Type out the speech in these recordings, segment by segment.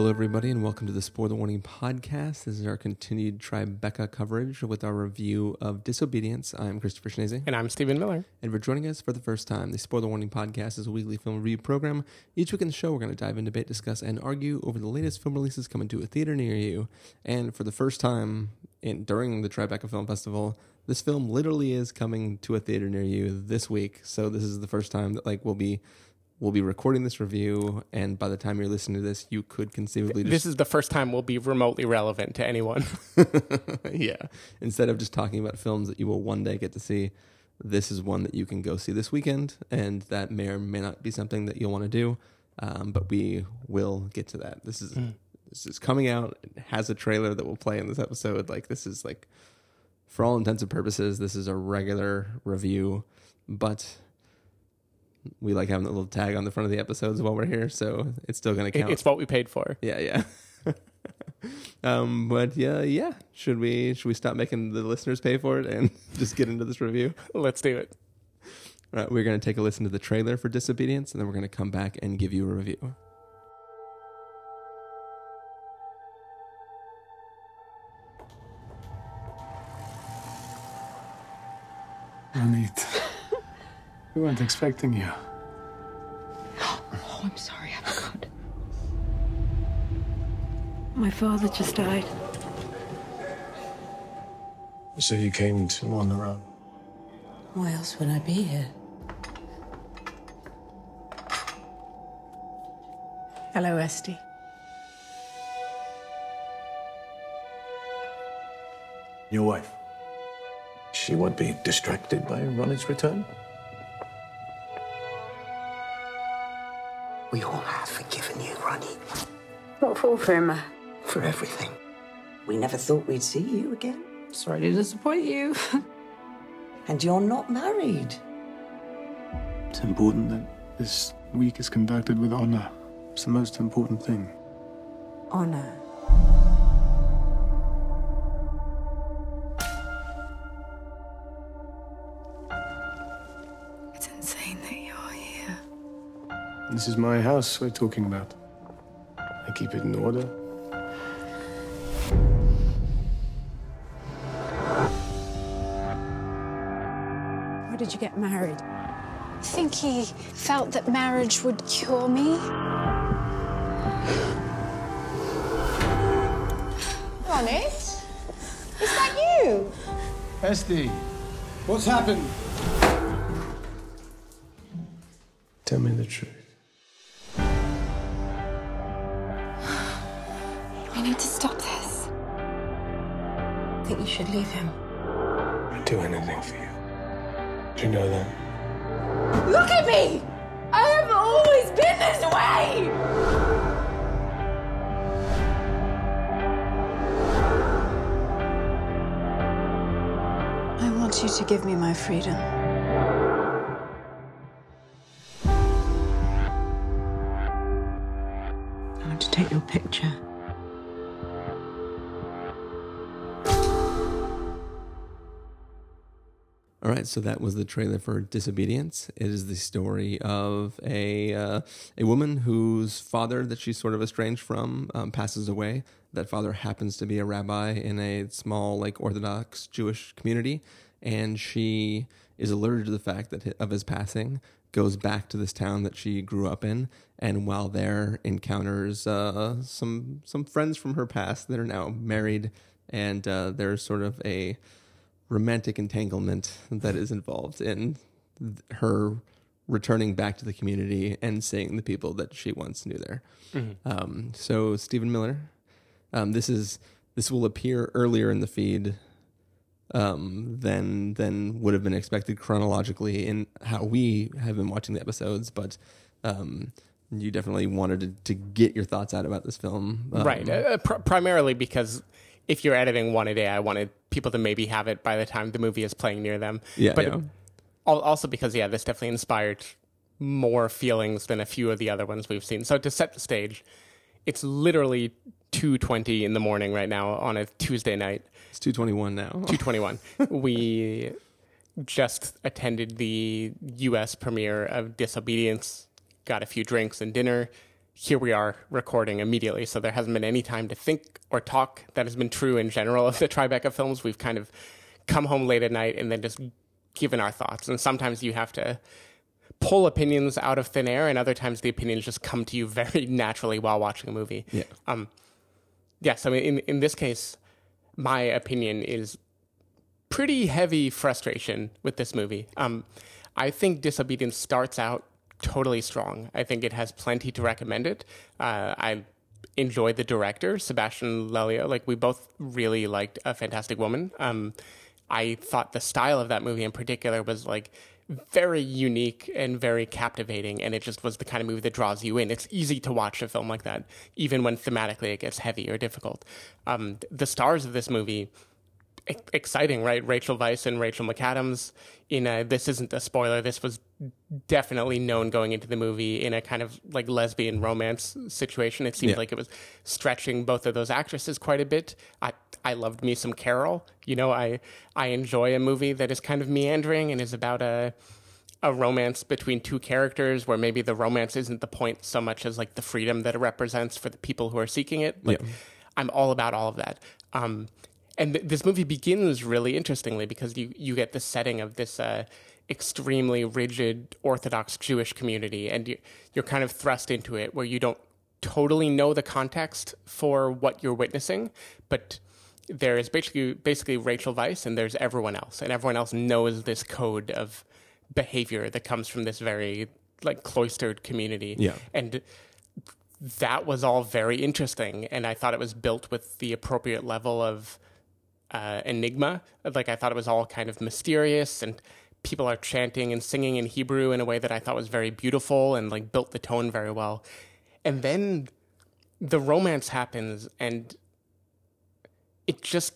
Hello, everybody, and welcome to the Spoiler Warning Podcast. This is our continued Tribeca coverage with our review of Disobedience. I'm Christopher Schnese. And I'm Stephen Miller. And for joining us for the first time, the Spoiler Warning Podcast is a weekly film review program. Each week in the show, we're going to dive in, debate, discuss, and argue over the latest film releases coming to a theater near you. And for the first time in, during the Tribeca Film Festival, this film literally is coming to a theater near you this week. So this is the first time that like we'll be we'll be recording this review, and by the time you're listening to this, you could conceivably just This is the first time we'll be remotely relevant to anyone. yeah. Instead of just talking about films that you will one day get to see, this is one that you can go see this weekend, and that may or may not be something that you'll want to do. Um, but we will get to that. This is this is coming out. It has a trailer that will play in this episode. Like this is like, for all intents and purposes, this is a regular review, but we like having a little tag on the front of the episodes while we're here, so it's still going to count. it's what we paid for. Yeah, yeah. um, but yeah, yeah. Should we should we stop making the listeners pay for it and just get into this review? Let's do it. All right, we're gonna take a listen to the trailer for Disobedience, and then we're gonna come back and give you a review. Ronit, we weren't expecting you. Oh, I'm sorry, I forgot. My father just died. So you came to on the run. Why else would I be here? Hello, Esty. Your wife. She would be distracted by Ronit's return. We all have forgiven you, Ronnie, What for, Fruma? for everything. We never thought we'd see you again. Sorry to disappoint you. And you're not married. It's important that this week is conducted with honor. It's the most important thing. Honor. This is my house we're talking about. I keep it in order. Why did you get married? I think he felt that marriage would cure me. Ronit? Is that you? Esty, what's happened? Tell me the truth. To stop this. I think you should leave him. I'd do anything for you. Do you know that? Look at me! I have always been this way! I want you to give me my freedom. I want to take your picture. All right, so that was the trailer for Disobedience. It is the story of a uh, a woman whose father, that she's sort of estranged from, um, passes away. That father happens to be a rabbi in a small, like Orthodox Jewish community, and she is alerted to the fact that of his passing. Goes back to this town that she grew up in, and while there, encounters uh, some some friends from her past that are now married, and uh, there's sort of a romantic entanglement that is involved in her returning back to the community and seeing the people that she once knew there. Um, so Stephen Miller, um, this is this will appear earlier in the feed um, than than would have been expected chronologically in how we have been watching the episodes, but um, you definitely wanted to, to get your thoughts out about this film, um, right. Uh, pr- primarily because if you're editing one a day, I wanted people to maybe have it by the time the movie is playing near them. Yeah, But yeah. al- also because, yeah, this definitely inspired more feelings than a few of the other ones we've seen. So to set the stage, it's literally 2.20 in the morning right now on a Tuesday night. It's two twenty one now. 221. we just attended the US premiere of Disobedience, got a few drinks and dinner, here we are recording immediately, so there hasn't been any time to think or talk. That has been true in general of the Tribeca films. We've kind of come home late at night and then just given our thoughts. And sometimes you have to pull opinions out of thin air, and other times the opinions just come to you very naturally while watching a movie. Yeah. Um, yes, I mean, in, in this case, my opinion is pretty heavy frustration with this movie. Um, I think Disobedience starts out totally strong. I think it has plenty to recommend it. Uh, I enjoy the director, Sebastian Lelio. Like, we both really liked A Fantastic Woman. Um, I thought the style of that movie in particular was like very unique and very captivating, and it just was the kind of movie that draws you in. It's easy to watch a film like that, even when thematically it gets heavy or difficult. Um, the stars of this movie exciting, right? Rachel Weisz and Rachel McAdams. In a, this isn't a spoiler. This was definitely known going into the movie in a kind of like lesbian romance situation. It seemed Yeah. like it was stretching both of those actresses quite a bit. I I loved me some Carol. You know, I I enjoy a movie that is kind of meandering and is about a a romance between two characters where maybe the romance isn't the point so much as like the freedom that it represents for the people who are seeking it. Like, Yeah. I'm all about all of that. Um, and th- this movie begins really interestingly because you you get the setting of this uh, extremely rigid Orthodox Jewish community, and you, you're kind of thrust into it where you don't totally know the context for what you're witnessing, but there is basically basically Rachel Weisz and there's everyone else, and everyone else knows this code of behavior that comes from this very like cloistered community. Yeah. and that was all very interesting, and I thought it was built with the appropriate level of uh, enigma. Like I thought it was all kind of mysterious, and people are chanting and singing in Hebrew in a way that I thought was very beautiful and like built the tone very well. And then the romance happens, and it just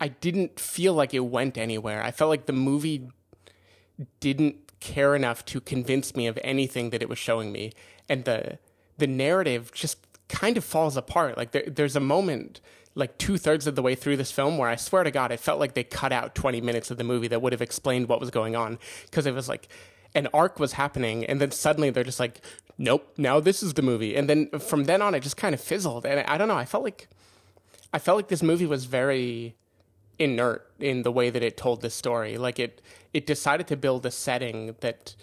I didn't feel like it went anywhere. I felt like the movie didn't care enough to convince me of anything that it was showing me, and the the narrative just kind of falls apart. Like there, there's a moment, like two thirds of the way through this film, where I swear to God, it felt like they cut out 20 minutes of the movie that would have explained what was going on because it was like an arc was happening, and then suddenly they're just like, nope, now this is the movie, and then from then on, it just kind of fizzled, and I don't know, I felt like I felt like this movie was very inert in the way that it told this story. Like it it decided to build a setting that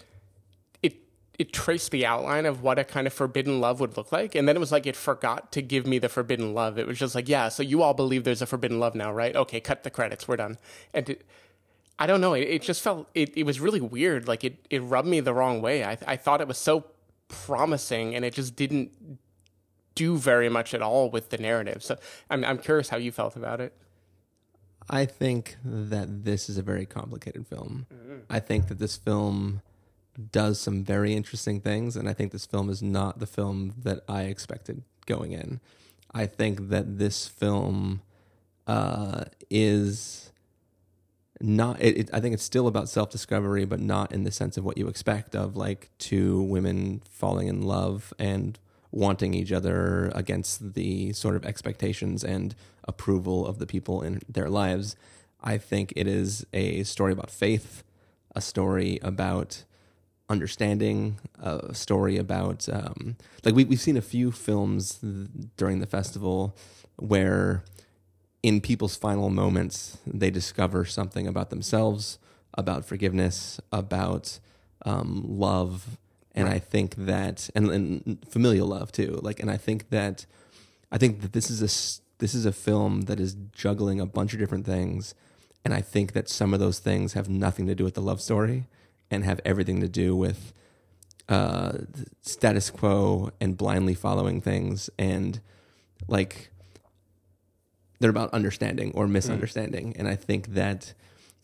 it traced the outline of what a kind of forbidden love would look like, and then it was like it forgot to give me the forbidden love. It was just like, yeah, so you all believe there's a forbidden love now, right? Okay, cut the credits, we're done. And it, I don't know, it, it just felt it, it was really weird. Like it it rubbed me the wrong way. I I thought it was so promising, and it just didn't do very much at all with the narrative. So I'm I'm curious how you felt about it. I think that this is a very complicated film. Mm-hmm. I think that this film does some very interesting things, and I think this film is not the film that I expected going in. I think that this film uh, is not. It, it, I think it's still about self discovery, but not in the sense of what you expect of like two women falling in love and wanting each other against the sort of expectations and approval of the people in their lives. I think it is a story about faith, a story about understanding, a story about um, like we, we've seen a few films th- during the festival where in people's final moments they discover something about themselves, about forgiveness, about um, love, and I think that and, and familial love too. Like, and I think that I think that this is a this is a film that is juggling a bunch of different things, and I think that some of those things have nothing to do with the love story and have everything to do with uh, status quo and blindly following things and like they're about understanding or misunderstanding and i think that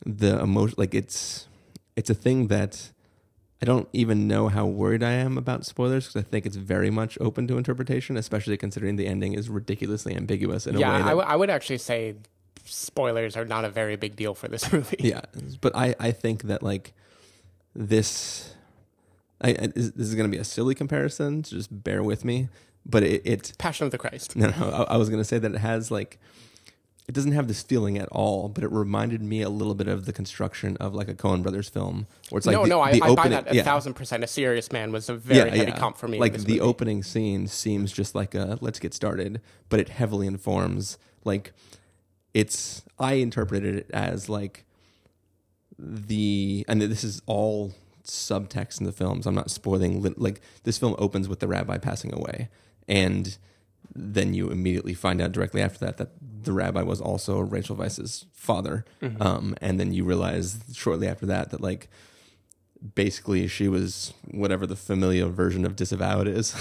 the emotion like it's it's a thing that i don't even know how worried i am about spoilers because i think it's very much open to interpretation especially considering the ending is ridiculously ambiguous in a yeah, way I, that w- I would actually say spoilers are not a very big deal for this movie. yeah but i i think that like this I, I this is going to be a silly comparison so just bear with me but it, it Passion of the Christ. No, no. I, I was going to say that it has like it doesn't have this feeling at all, but it reminded me a little bit of the construction of like a Coen Brothers film, where it's like no, the, no, I, I buy that a yeah. thousand percent. A serious man was a very heavy comp for me. Like the movie. opening scene seems just like a let's get started, but it heavily informs like it's. I interpreted it as like the and this is all subtext in the films. I'm not spoiling. Like this film opens with the rabbi passing away, and then you immediately find out directly after that that the rabbi was also Rachel Weisz's father, um, and then you realize shortly after that that like basically she was whatever the familial version of disavowed is.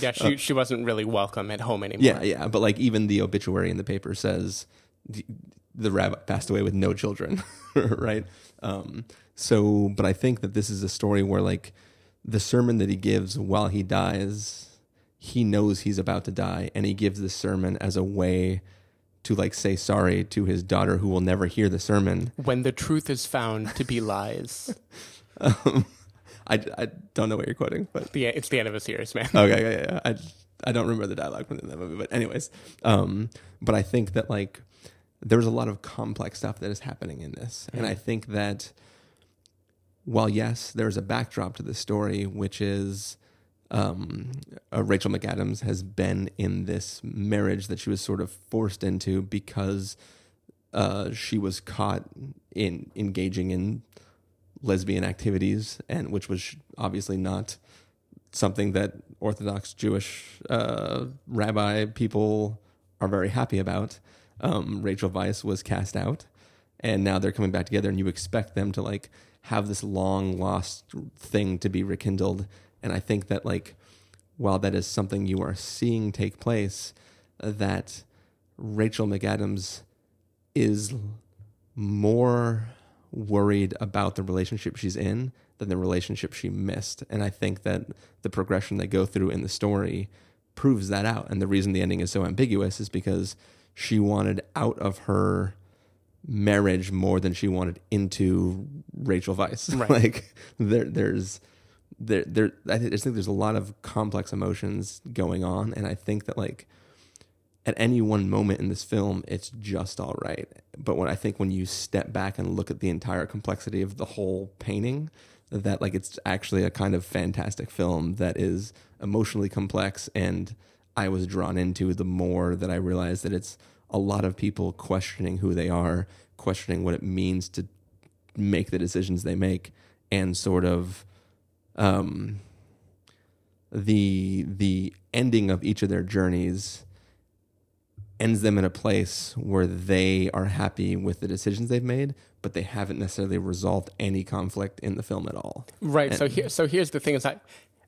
yeah, she she wasn't really welcome at home anymore. yeah, yeah, but like even the obituary in the paper says the, the rabbi passed away with no children, right? Um, so, but I think that this is a story where like the sermon that he gives while he dies, he knows he's about to die, and he gives this sermon as a way to like say sorry to his daughter who will never hear the sermon. When the truth is found to be lies, Um, I, I don't know what you're quoting, but the it's the end of a serious man. okay, yeah, yeah, yeah. I I don't remember the dialogue from that movie, but anyways, um, but I think that like there's a lot of complex stuff that is happening in this, and I think that while yes, there's a backdrop to the story, which is um, uh, Rachel McAdams has been in this marriage that she was sort of forced into because uh, she was caught in engaging in lesbian activities, and which was obviously not something that Orthodox Jewish uh, rabbi people are very happy about. Um, Rachel Weisz was cast out, and now they're coming back together, and you expect them to like have this long lost thing to be rekindled. And I think that like while that is something you are seeing take place, that Rachel McAdams is more worried about the relationship she's in than the relationship she missed. And I think that the progression they go through in the story proves that out. And the reason the ending is so ambiguous is because she wanted out of her marriage more than she wanted into Rachel Weisz. Right. like there there's there there I thi- I think there's a lot of complex emotions going on and I think that like at any one moment in this film, it's just all right. But when I think when you step back and look at the entire complexity of the whole painting, that like it's actually a kind of fantastic film that is emotionally complex and I was drawn into the more that I realized that it's a lot of people questioning who they are, questioning what it means to make the decisions they make, and sort of um, the the ending of each of their journeys ends them in a place where they are happy with the decisions they've made, but they haven't necessarily resolved any conflict in the film at all. Right. so here, so here's the thing: is I,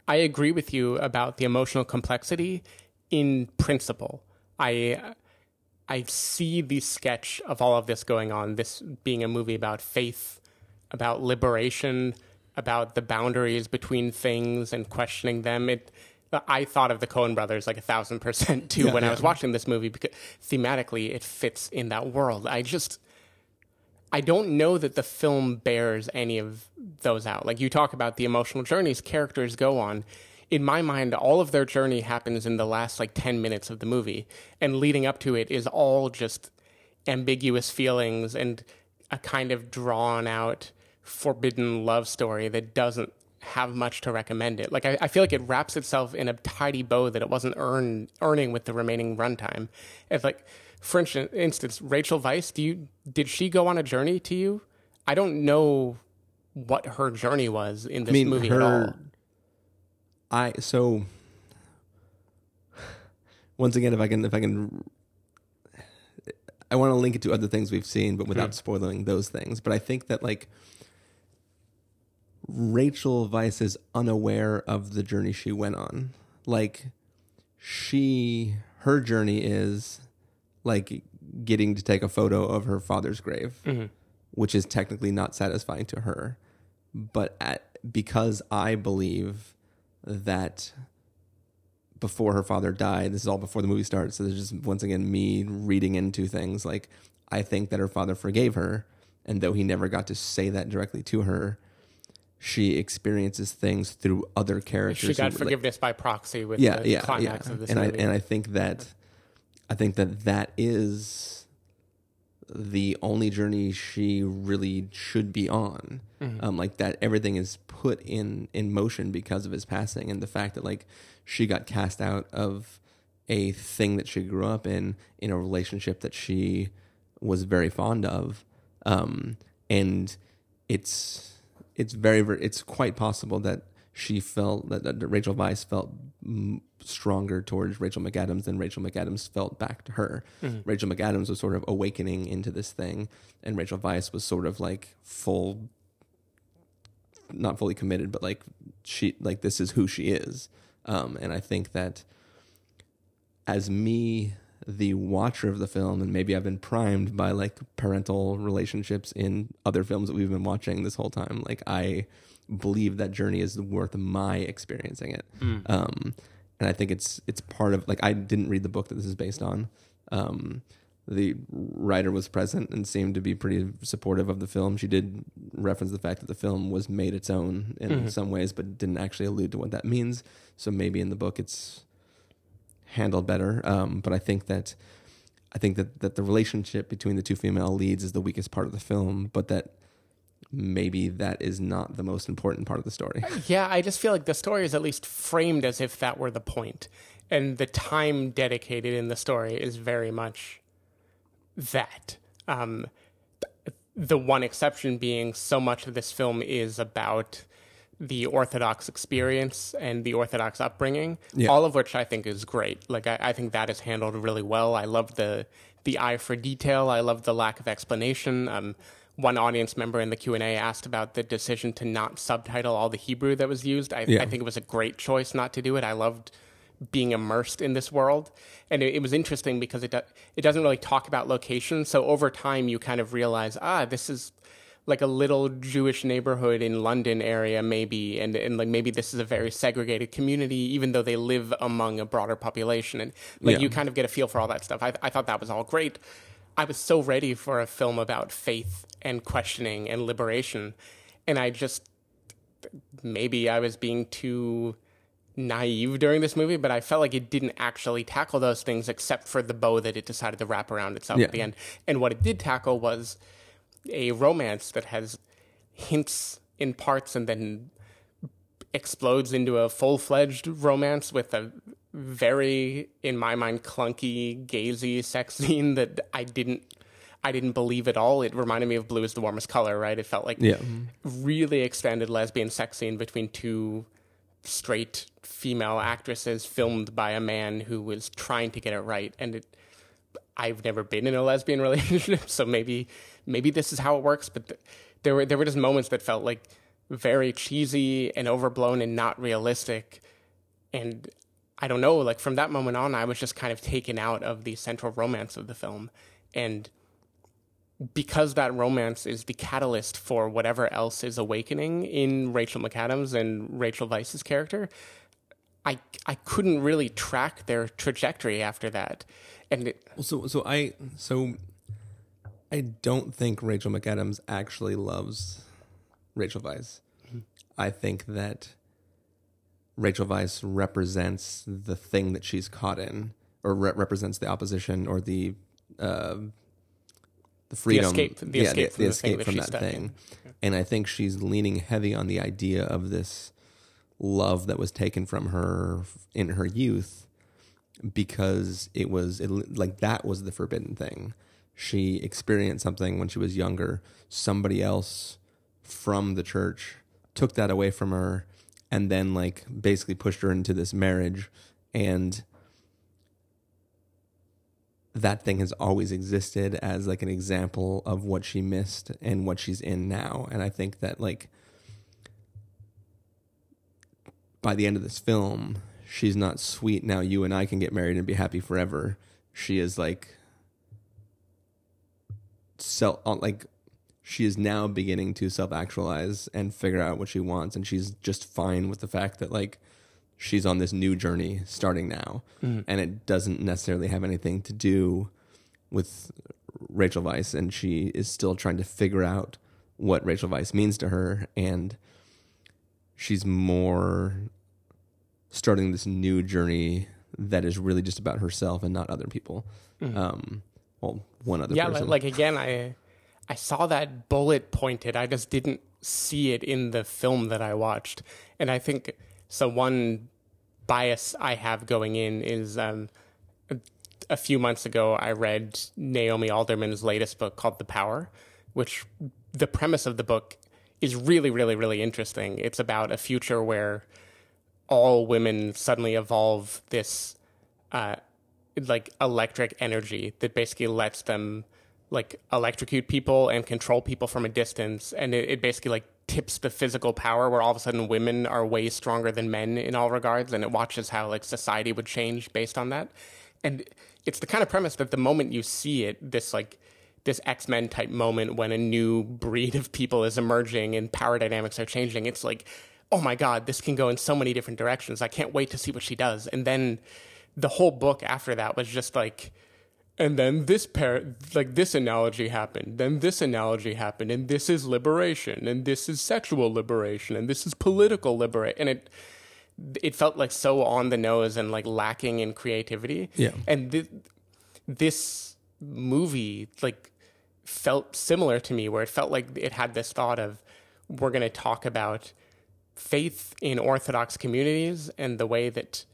I agree with you about the emotional complexity in principle. I, I see the sketch of all of this going on. This being a movie about faith, about liberation, about the boundaries between things and questioning them. It. I thought of the Coen brothers like a thousand percent too Yeah, when I was watching this movie because thematically it fits in that world. I just I don't know that the film bears any of those out. Like you talk about the emotional journeys characters go on. In my mind, all of their journey happens in the last like 10 minutes of the movie. And leading up to it is all just ambiguous feelings and a kind of drawn out, forbidden love story that doesn't have much to recommend it. Like I, I feel like it wraps itself in a tidy bow that it wasn't earn, earning with the remaining runtime. It's like, for instance, Rachel Weisz, do you did she go on a journey to you? I don't know what her journey was in this movie at all. I so once again, if I can, if I can, I want to link it to other things we've seen, but without hmm. spoiling those things. But I think that like Rachel Weisz is unaware of the journey she went on. Like she, her journey is like getting to take a photo of her father's grave, mm-hmm. which is technically not satisfying to her. But at, because I believe that before her father died, this is all before the movie starts. So there's just once again me reading into things. Like I think that her father forgave her, and though he never got to say that directly to her, she experiences things through other characters. She got who forgiveness by proxy with yeah, the yeah, climax yeah. of this and movie. I and I think that I think that that is the only journey she really should be on. Um, like that, everything is put in in motion because of his passing, and the fact that like she got cast out of a thing that she grew up in, in a relationship that she was very fond of, um, and it's it's very, very it's quite possible that she felt that, that Rachel Weisz felt stronger towards Rachel McAdams than Rachel McAdams felt back to her. Rachel McAdams was sort of awakening into this thing, and Rachel Weisz was sort of like full, not fully committed, but like she like this is who she is. Um, and I think that as me, the watcher of the film, and maybe I've been primed by like parental relationships in other films that we've been watching this whole time. Like I believe that journey is worth my experiencing it. Um, and I think it's it's part of like I didn't read the book that this is based on. Um, the writer was present and seemed to be pretty supportive of the film. She did reference the fact that the film was made its own in some ways, but didn't actually allude to what that means. So maybe in the book it's handled better. Um, but I think that I think that that the relationship between the two female leads is the weakest part of the film, but that maybe that is not the most important part of the story. Yeah, I just feel like the story is at least framed as if that were the point. And the time dedicated in the story is very much that. Um, the one exception being so much of this film is about the Orthodox experience and the Orthodox upbringing, Yeah. all of which I think is great. Like I, I think that is handled really well. I love the the eye for detail. I love the lack of explanation. Um, one audience member in the Q and A asked about the decision to not subtitle all the Hebrew that was used. I, Yeah. I think it was a great choice not to do it. I loved being immersed in this world, and it, it was interesting because it do, it doesn't really talk about location. So over time, you kind of realize, ah, this is like a little Jewish neighborhood in London area, maybe, and and like maybe this is a very segregated community, even though they live among a broader population, and like Yeah. you kind of get a feel for all that stuff. I, I thought that was all great. I was so ready for a film about faith and questioning and liberation, and I just maybe I was being too naive during this movie, but I felt like it didn't actually tackle those things except for the bow that it decided to wrap around itself Yeah. at the end. And what it did tackle was a romance that has hints in parts and then explodes into a full fledged romance with a very, in my mind, clunky, gazy sex scene that I didn't. I didn't believe at all. It reminded me of Blue is the Warmest Color, right? It felt like Yeah. really expanded lesbian sex scene between two straight female actresses filmed by a man who was trying to get it right and it I've never been in a lesbian relationship so maybe maybe this is how it works but th- there were there were just moments that felt like very cheesy and overblown and not realistic and I don't know like from that moment on I was just kind of taken out of the central romance of the film. And because that romance is the catalyst for whatever else is awakening in Rachel McAdams and Rachel Weisz's character, I I couldn't really track their trajectory after that, and it, so so I so I don't think Rachel McAdams actually loves Rachel Weisz. Mm-hmm. I think that Rachel Weisz represents the thing that she's caught in, or re- represents the opposition or the uh, the freedom, escape- the yeah, escape the, from the the escape that from that in. thing. And I think she's leaning heavy on the idea of this love that was taken from her in her youth because it was it, like that was the forbidden thing. She experienced something when she was younger. Somebody else from the church took that away from her and then like basically pushed her into this marriage. And that thing has always existed as like an example of what she missed and what she's in now. And i think that like by the end of this film she's not sweet. Now you and i can get married and be happy forever. She is like self uh, like she is now beginning to self actualize and figure out what she wants and she's just fine with the fact that like she's on this new journey starting now. And it doesn't necessarily have anything to do with Rachel Weisz and she is still trying to figure out what Rachel Weisz means to her and she's more starting this new journey that is really just about herself and not other people. Um, well, one other yeah, person. like, like again, I I saw that bullet pointed. I just didn't see it in the film that I watched, and I think so. One bias I have going in is um, a, few months ago I read Naomi Alderman's latest book called The Power, which the premise of the book is really, really, really interesting. It's about a future where all women suddenly evolve this uh, like electric energy that basically lets them like electrocute people and control people from a distance and it, it, basically like tips the physical power where all of a sudden women are way stronger than men in all regards and it watches how like society would change based on that. And it's the kind of premise that the moment you see it this like this x-men type moment when a new breed of people is emerging and power dynamics are changing it's like oh my god this can go in so many different directions. I can't wait to see what she does. And then the whole book after that was just like and then this pair like this analogy happened then this analogy happened and this is liberation and this is sexual liberation and this is political liberation and it it felt like so on the nose and like lacking in creativity Yeah. and th- this movie like felt similar to me where it felt like it had this thought of we're going to talk about faith in orthodox communities and the way that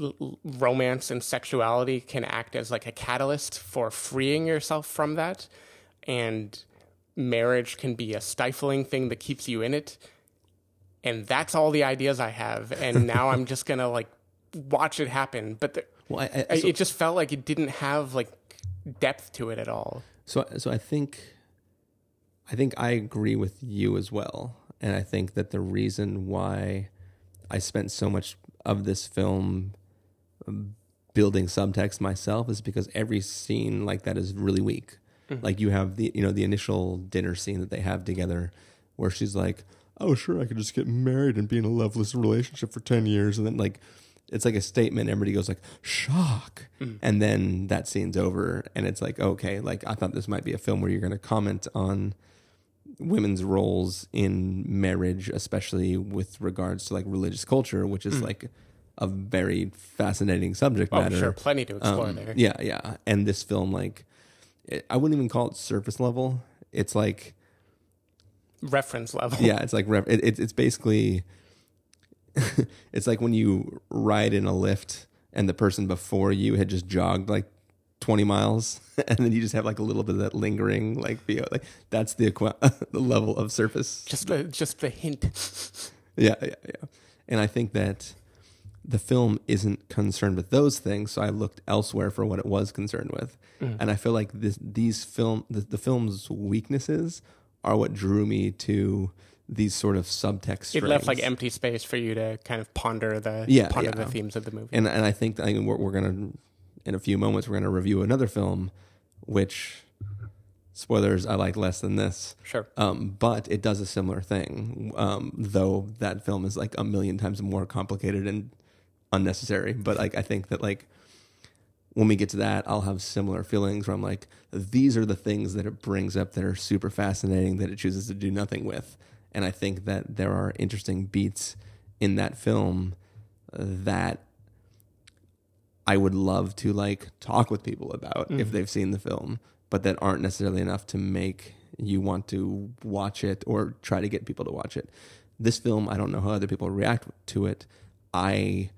l- romance and sexuality can act as like a catalyst for freeing yourself from that and marriage can be a stifling thing that keeps you in it. And that's all the ideas i have and now i'm just gonna like watch it happen. But the, well, I, I, so, it just felt like it didn't have like depth to it at all. So, so I think, I think I agree with you as well, and I think that the reason why I spent so much of this film building subtext myself is because every scene like that is really weak. Mm-hmm. Like you have the you know the initial dinner scene that they have together, where she's like, "Oh, sure, I could just get married and be in a loveless relationship for ten years," and then like it's like a statement. Everybody goes like shock, mm. and then that scene's over, and it's like okay, like I thought this might be a film where you're going to comment on women's roles in marriage, especially with regards to like religious culture, which is mm. like a very fascinating subject matter. oh, matter. Sure, plenty to explore um, there. Yeah, yeah, and this film, like, it, I wouldn't even call it surface level. It's like reference level. Yeah, it's like ref- it, it, it's basically it's like when you ride in a lift and the person before you had just jogged like 20 miles and then you just have like a little bit of that lingering like feel like that's the the level of surface just the just the hint yeah yeah yeah and i think that the film isn't concerned with those things so i looked elsewhere for what it was concerned with mm. and i feel like this these film the, the film's weaknesses are what drew me to these sort of subtext. It left like empty space for you to kind of ponder the yeah, ponder yeah. the themes of the movie. And and I think I mean, we're, we're gonna in a few moments we're gonna review another film, which spoilers I like less than this. Sure. Um, but it does a similar thing. Um, though that film is like a million times more complicated and unnecessary. But like I think that like when we get to that, I'll have similar feelings where I'm like, these are the things that it brings up that are super fascinating that it chooses to do nothing with and I think that there are interesting beats in that film that I would love to like talk with people about mm-hmm. if they've seen the film, but that aren't necessarily enough to make you want to watch it or try to get people to watch it. This film, I don't know how other people react to it. I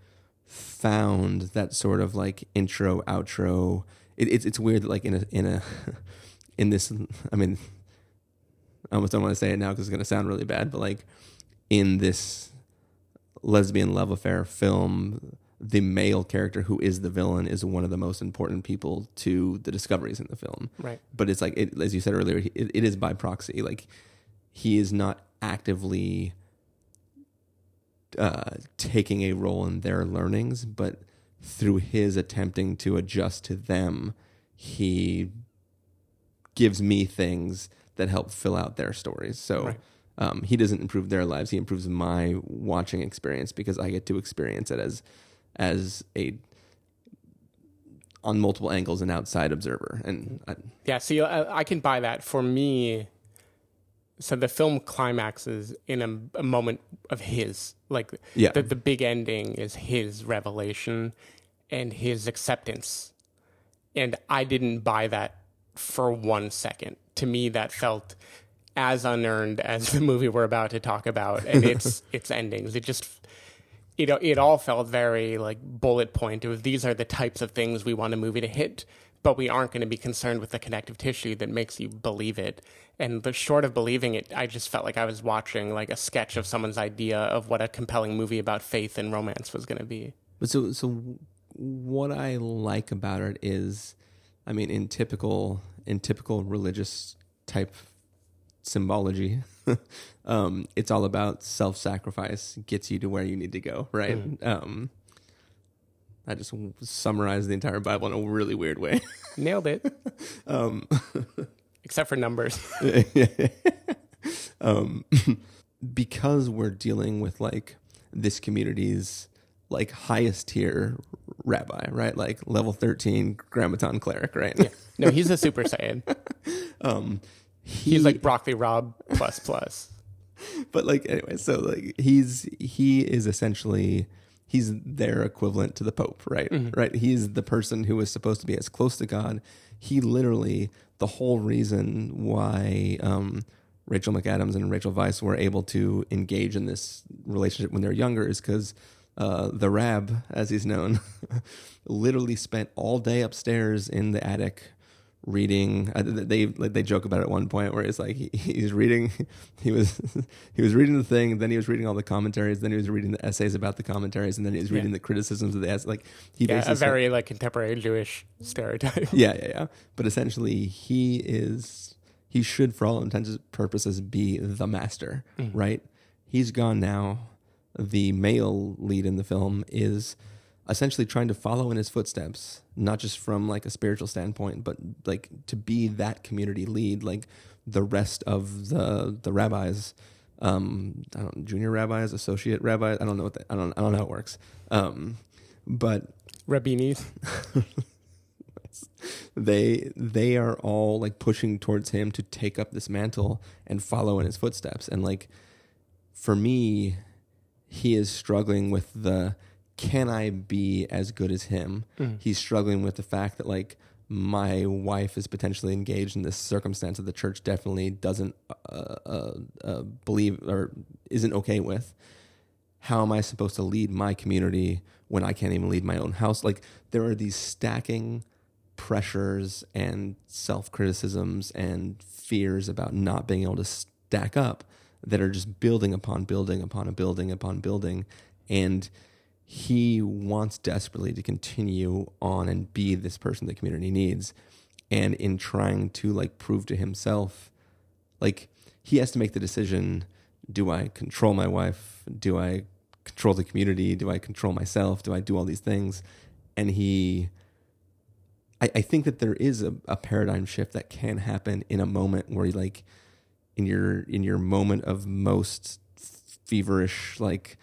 found that sort of like intro outro. It, it's it's weird that like in a in a in this. I mean, I almost don't want to say it now because it's going to sound really bad, but like in this lesbian love affair film, the male character who is the villain is one of the most important people to the discoveries in the film. Right. But it's like, it, as you said earlier, it, it is by proxy. Like he is not actively uh, taking a role in their learnings, but through his attempting to adjust to them, he gives me things that help fill out their stories. So right. um, he doesn't improve their lives; he improves my watching experience because I get to experience it as as a on multiple angles an outside observer. And I, yeah, see, I, I, can buy that. For me, so the film climaxes in a, a moment of his, like yeah. the, the, big ending is his revelation and his acceptance. And I didn't buy that for one second. To me, that felt as unearned as the movie we're about to talk about and its its endings. It just it it all felt very like bullet point. Was these are the types of things we want a movie to hit, but we aren't going to be concerned with the connective tissue that makes you believe it. And the short of believing it, I just felt like I was watching like a sketch of someone's idea of what a compelling movie about faith and romance was going to be. But so so what I like about it is, I mean, in typical in typical religious type symbology, um, it's all about self sacrifice gets you to where you need to go, right? Mm-hmm. Um, I just summarized the entire Bible in a really weird way. Nailed it. um, Except for numbers. um, because we're dealing with like this community's like highest tier rabbi, right? Like level 13 grammaton cleric, right? Yeah. No, he's a super saiyan. um, he, he's like broccoli Rob plus plus. But like anyway, so like he's he is essentially he's their equivalent to the Pope, right? Mm-hmm. Right? He's the person who is supposed to be as close to God. He literally the whole reason why um, Rachel McAdams and Rachel Weisz were able to engage in this relationship when they're younger is because uh, the Rab, as he's known, literally spent all day upstairs in the attic reading. Uh, they like, they joke about it at one point where it's like he, he's reading, he was he was reading the thing, then he was reading all the commentaries, then he was reading the essays about the commentaries, and then he was reading Yeah. the criticisms of the essays. Like he Yeah, basically a very like contemporary Jewish stereotype. yeah, yeah, yeah. But essentially, he is he should, for all intents and purposes, be the master, right? He's gone now. The male lead in the film is essentially trying to follow in his footsteps, not just from like a spiritual standpoint, but like to be that community lead, like the rest of the the rabbis. Um, I don't junior rabbis, associate rabbis. I don't know what the, I don't I don't know how it works. Um, but Rabbinis. they they are all like pushing towards him to take up this mantle and follow in his footsteps and like for me he is struggling with the can i be as good as him he's struggling with the fact that like my wife is potentially engaged in this circumstance that the church definitely doesn't uh, uh, uh, believe or isn't okay with how am I supposed to lead my community when I can't even lead my own house? Like there are these stacking pressures and self criticisms and fears about not being able to stack up that are just building upon building upon a building upon building. And he wants desperately to continue on and be this person the community needs. And in trying to like prove to himself, like he has to make the decision do I control my wife? Do I control the community? Do I control myself? Do I do all these things? And he, I, I think that there is a, a paradigm shift that can happen in a moment where you like, in your in your moment of most feverish like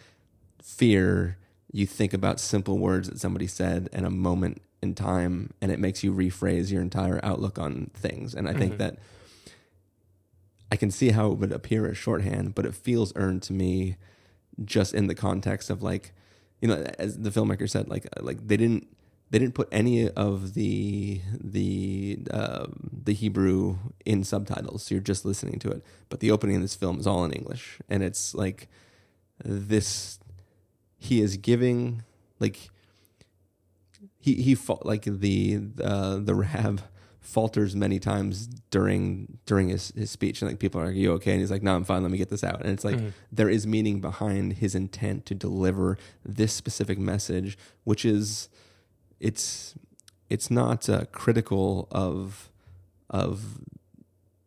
fear, you think about simple words that somebody said in a moment in time, and it makes you rephrase your entire outlook on things. And I think that I can see how it would appear as shorthand, but it feels earned to me just in the context of like, you know, as the filmmaker said, like like they didn't they didn't put any of the the uh, the Hebrew in subtitles, so you're just listening to it. But the opening of this film is all in English, and it's like this. He is giving like he he fa- like the uh, the Rab falters many times during during his, his speech. And like people are like, you okay? And he's like no i'm fine. Let me get this out. And it's like there is meaning behind his intent to deliver this specific message which is it's it's not uh, critical of of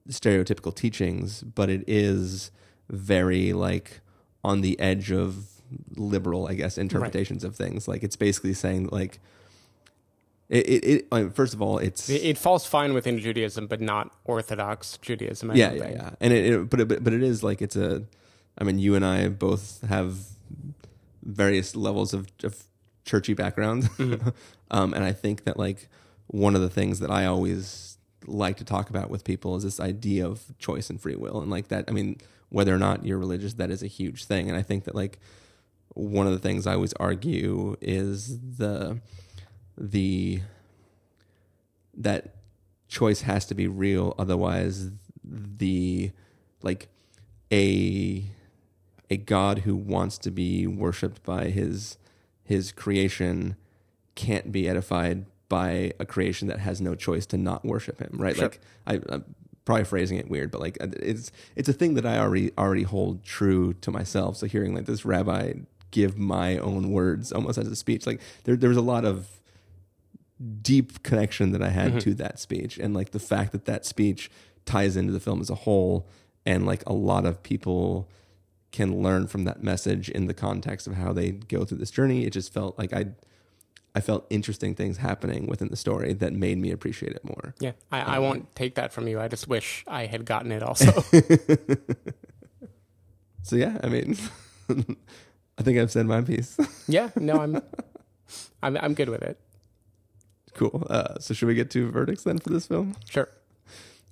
stereotypical teachings but it is very like on the edge of liberal i guess interpretations of things. Like it's basically saying like it, it, it I mean, first of all it's It, it falls fine within Judaism, but not Orthodox Judaism. I yeah yeah think. yeah. And it, it but it, but it is like it's a i mean you and i both have various levels of, of churchy background. Um, and i think that like one of the things that i always like to talk about with people is this idea of choice and free will. And like that i mean whether or not you're religious that is a huge thing. And i think that like one of the things i always argue is the the that choice has to be real. Otherwise the like a a god who wants to be worshipped by his his creation can't be edified by a creation that has no choice to not worship him right? Sure. like I, i'm probably phrasing it weird but like it's it's a thing that i already already hold true to myself. So hearing like this rabbi give my own words almost as a speech like there there was a lot of deep connection that I had mm-hmm. to that speech, and like the fact that that speech ties into the film as a whole, and like a lot of people can learn from that message in the context of how they go through this journey. It just felt like I, I felt interesting things happening within the story that made me appreciate it more. Yeah, I, I um, won't take that from you. I just wish I had gotten it also. So yeah, I mean, I think I've said my piece. yeah, no, I'm, I'm, I'm good with it. cool. Uh, so should we get to verdicts then for this film? Sure.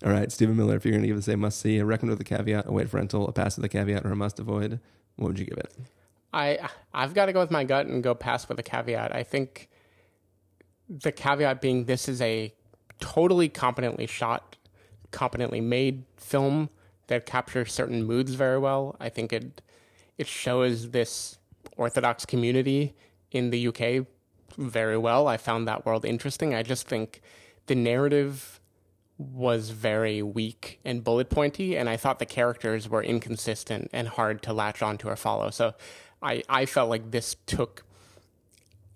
All right, Stephen Miller, if you're going to give this a must see, a recommend with a caveat, a wait for rental, a pass with a caveat, or a must avoid, what would you give it? I I've got to go with my gut and go pass with a caveat. I think the caveat being this is a totally competently shot, competently made film that captures certain moods very well. I think it it shows this Orthodox community in the UK very well. I found that world interesting. I just think the narrative was very weak and bullet pointy, and I thought the characters were inconsistent and hard to latch onto or follow. So I, I felt like this took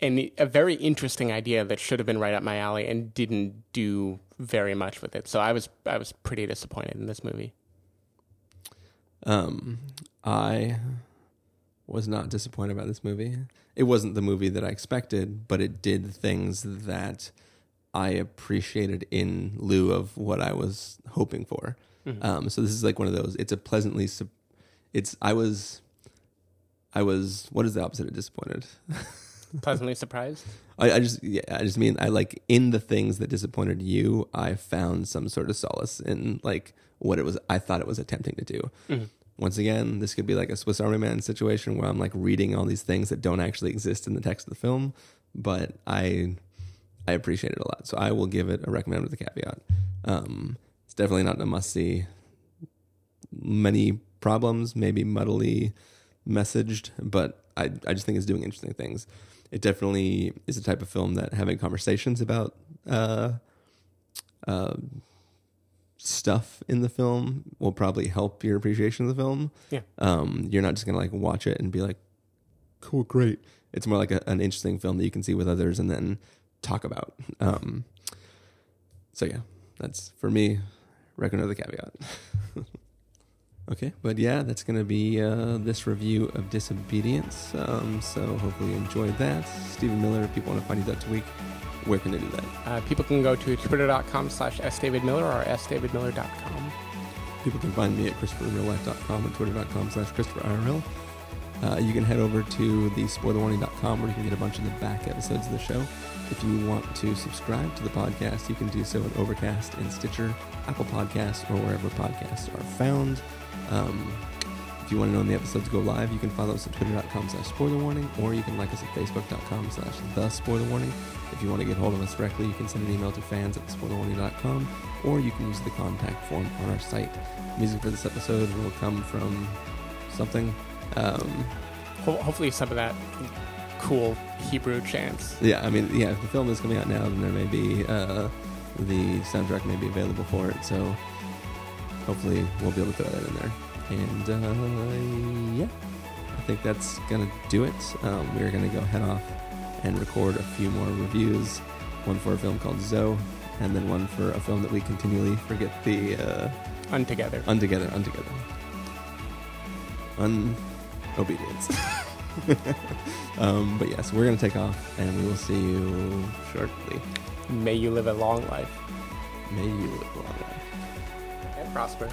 an, a very interesting idea that should have been right up my alley and didn't do very much with it. So I was I was pretty disappointed in this movie. Um, I was not disappointed about this movie. It wasn't the movie that I expected, but it did things that I appreciated in lieu of what I was hoping for. Um, so this is like one of those. It's a pleasantly. sup- It's I was. I was. What is the opposite of disappointed? Pleasantly surprised. I, I just yeah, I just mean I like in the things that disappointed you, I found some sort of solace in like what it was I thought it was attempting to do. Once again, this could be like a Swiss Army Man situation where I'm like reading all these things that don't actually exist in the text of the film, but I I appreciate it a lot. So I will give it a recommend with a caveat. Um, it's definitely not a must see. Many problems, maybe muddily messaged, but I, I just think it's doing interesting things. It definitely is the type of film that having conversations about uh, uh, stuff in the film will probably help your appreciation of the film. Yeah. Um, you're not just gonna like watch it and be like, "Cool, great." It's more like a, an interesting film that you can see with others and then talk about. Um, so yeah, that's for me. Recommend a caveat. Okay, but yeah, that's going to be uh, this review of Disobedience. Um, so hopefully you enjoyed that. Stephen Miller, if people want to find you that week, where can they do that? Uh, people can go to twitter.com slash sdavidmiller or sdavidmiller.com. People can find me at ChristopherRealLife.com and Twitter.com slash ChristopherIRL. Uh, you can head over to the spoilerwarning.com where you can get a bunch of the back episodes of the show. If you want to subscribe to the podcast, you can do so at Overcast and Stitcher, Apple Podcasts, or wherever podcasts are found. Um, you want to know when the episodes go live, you can follow us at twitter.com slash spoiler warning, or you can like us at facebook.com slash the spoiler warning. If you want to get hold of us directly, you can send an email to fans at spoilerwarning.com, or you can use the contact form on our site. Music for this episode will come from something. Um, Ho- hopefully, some of that cool Hebrew chants. yeah, I mean, yeah, if the film is coming out now, then there may be uh, the soundtrack may be available for it. So hopefully we'll be able to throw that in there. And uh, yeah, I think that's gonna do it. Um, we're gonna go head off and record a few more reviews. One for a film called Zoe, and then one for a film that we continually forget the uh, Untogether. untogether, untogether, unobedience. um, but yes, we're gonna take off, and we will see you shortly. May you live a long life May you live a long life. and prosper.